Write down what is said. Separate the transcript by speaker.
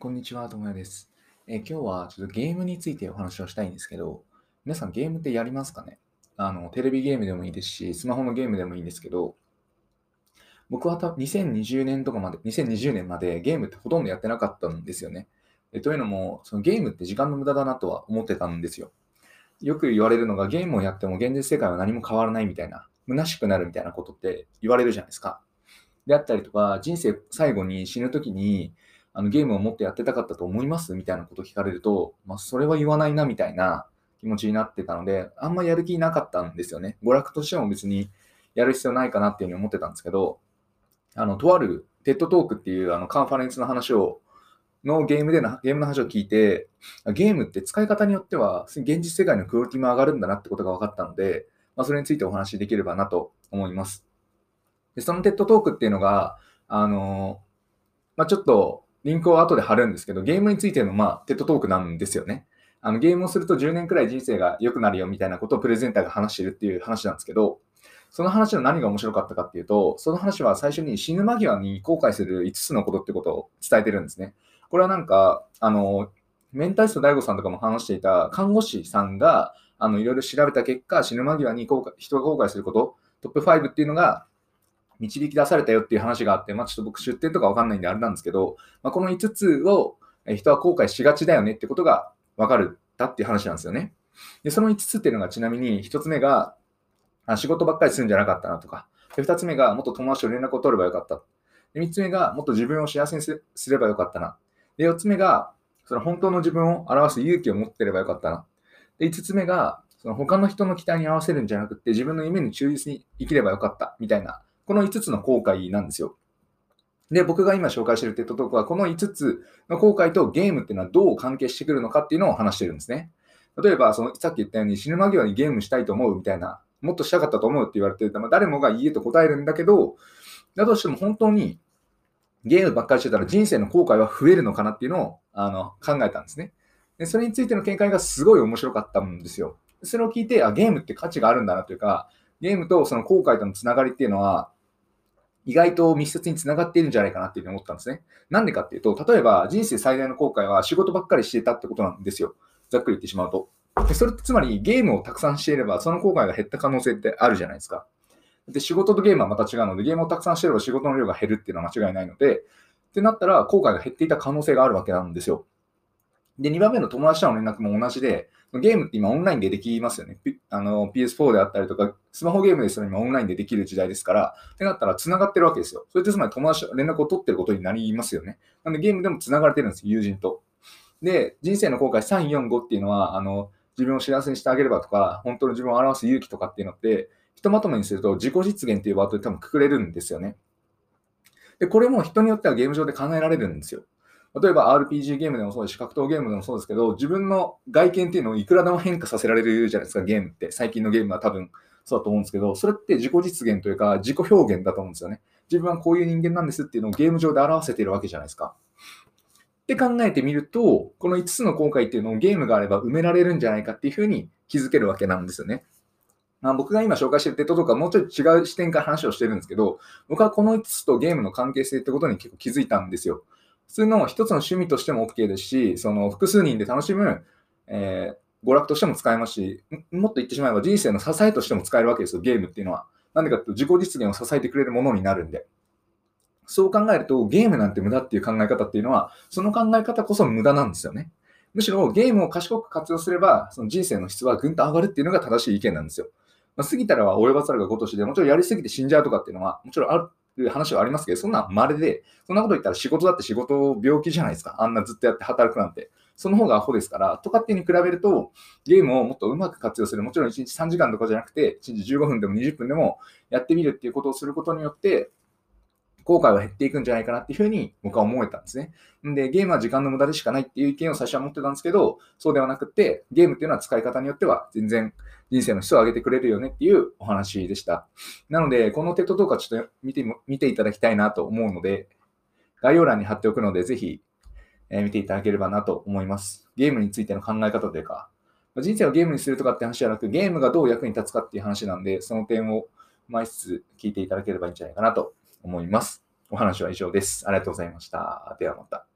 Speaker 1: こんにちは、ともやです。え今日はちょっとゲームについてお話をしたいんですけど、皆さんゲームってやりますかね？あの、テレビゲームでもいいですし、スマホのゲームでもいいんですけど、僕はた2020年とかまで、2020年までゲームってほとんどやってなかったんですよね。えというのも、そのゲームって時間の無駄だなとは思ってたんですよ。よく言われるのが、ゲームをやっても現実世界は何も変わらないみたいな、虚しくなるみたいなことって言われるじゃないですか。であったりとか、人生最後に死ぬ時に、あのゲームをもっとやってたかったと思いますみたいなことを聞かれると、まあ、それは言わないなみたいな気持ちになってたので、あんまやる気なかったんですよね。娯楽としても別にやる必要ないかなっていうふうに思ってたんですけど、あの、とあるテッドトークっていうあのカンファレンスの話を、のゲームでの、ゲームの話を聞いて、ゲームって使い方によっては、現実世界のクオリティも上がるんだなってことが分かったので、まあ、それについてお話しできればなと思います。でその TED Talk っていうのが、あのまあ、ちょっとリンクを後で貼るんですけど、ゲームについての、まあ、 TED Talk なんですよね。あのゲームをすると10年くらい人生が良くなるよみたいなことをプレゼンターが話してるっていう話なんですけど、その話の何が面白かったかっていうと、その話は最初に死ぬ間際に後悔する5つのことってことを伝えてるんですね。これはなんか、あの、メンタリスト DAIGO さんとかも話していた看護師さんが、あの、いろいろ調べた結果、死ぬ間際に後悔人が後悔すること、トップ5っていうのが導き出されたよっていう話があって、まあ、ちょっと僕出典とかわかんないんであれなんですけど、まあ、この5つを人は後悔しがちだよねってことが分かるたっていう話なんですよね。で、その5つっていうのがちなみに1つ目があ仕事ばっかりするんじゃなかったなとか、で2つ目がもっと友達と連絡を取ればよかった。で3つ目がもっと自分を幸せにすすればよかったな。で4つ目がその本当の自分を表す勇気を持ってればよかったな。で5つ目がその他の人の期待に合わせるんじゃなくて自分の夢に忠実に生きればよかったみたいなこの5つの後悔なんですよ。で、僕が今紹介しているテッドトークは、この5つの後悔とゲームっていうのはどう関係してくるのかっていうのを話してるんですね。例えば、そのさっき言ったように死ぬ間際にゲームしたいと思うみたいな、もっとしたかったと思うって言われてると、まあ、誰もがいいえと答えるんだけど、だとしても本当にゲームばっかりしてたら人生の後悔は増えるのかなっていうのをあの考えたんですね。で、それについての見解がすごい面白かったんですよ。それを聞いて、あ、ゲームって価値があるんだなというか、ゲームとその後悔とのつながりっていうのは、意外と密接につながっているんじゃないかなっていうふうに思ったんですね。なんでかっていうと、例えば人生最大の後悔は仕事ばっかりしてたってことなんですよ。ざっくり言ってしまうと。でそれってつまりゲームをたくさんしていれば、その後悔が減った可能性ってあるじゃないですか。で、仕事とゲームはまた違うので、ゲームをたくさんしていれば仕事の量が減るっていうのは間違いないので、ってなったら後悔が減っていた可能性があるわけなんですよ。で、2番目の友達との連絡も同じで、ゲームって今オンラインでできますよね。あの PS4 であったりとか、スマホゲームですら今オンラインでできる時代ですから、ってなったら繋がってるわけですよ。それってつまり友達と連絡を取ってることになりますよね。なんでゲームでも繋がれてるんです、友人と。で、人生の後悔3、4、5っていうのは、あの、自分を幸せにしてあげればとか、本当の自分を表す勇気とかっていうのって、ひとまとめにすると自己実現っていうワードで多分くくれるんですよね。で、これも人によってはゲーム上で考えられるんですよ。例えば RPG ゲームでもそうですし、格闘ゲームでもそうですけど、自分の外見っていうのをいくらでも変化させられるじゃないですか、ゲームって。最近のゲームは多分そうだと思うんですけど、それって自己実現というか、自己表現だと思うんですよね。自分はこういう人間なんですっていうのをゲーム上で表せてるわけじゃないですか。って考えてみると、この5つの後悔っていうのをゲームがあれば埋められるんじゃないかっていうふうに気づけるわけなんですよね。まあ、僕が今紹介してる TED とかもうちょっと違う視点から話をしてるんですけど、僕はこの5つとゲームの関係性ってことに結構気づいたんですよ。普通の一つの趣味としても OK ですし、その複数人で楽しむ、えー、娯楽としても使えますし、もっと言ってしまえば人生の支えとしても使えるわけですよ、ゲームっていうのは。なんでかっていうと自己実現を支えてくれるものになるんで。そう考えると、ゲームなんて無駄っていう考え方っていうのは、その考え方こそ無駄なんですよね。むしろゲームを賢く活用すれば、その人生の質はぐんと上がるっていうのが正しい意見なんですよ。まあ、過ぎたらは及ばざるが如しで、もちろんやりすぎて死んじゃうとかっていうのは、もちろんあるいう話はありますけど、そんな稀で、そんなこと言ったら仕事だって仕事病気じゃないですか。あんなずっとやって働くなんて。その方がアホですから、とかっていうに比べると、ゲームをもっとうまく活用する。もちろん1日3時間とかじゃなくて、1日15分でも20分でもやってみるっていうことをすることによって、後悔は減っていくんじゃないかなっていうふうに僕は思えたんですね。で、ゲームは時間の無駄でしかないっていう意見を最初は持ってたんですけど、そうではなくて、ゲームっていうのは使い方によっては全然人生の質を上げてくれるよねっていうお話でした。なので、このテッドトークはちょっと見て見ていただきたいなと思うので、概要欄に貼っておくので、ぜひ、え見ていただければなと思います。ゲームについての考え方というか、人生をゲームにするとかって話じゃなく、ゲームがどう役に立つかっていう話なんで、その点を毎日聞いていただければいいんじゃないかなと思います。お話は以上です。ありがとうございました。ではまた。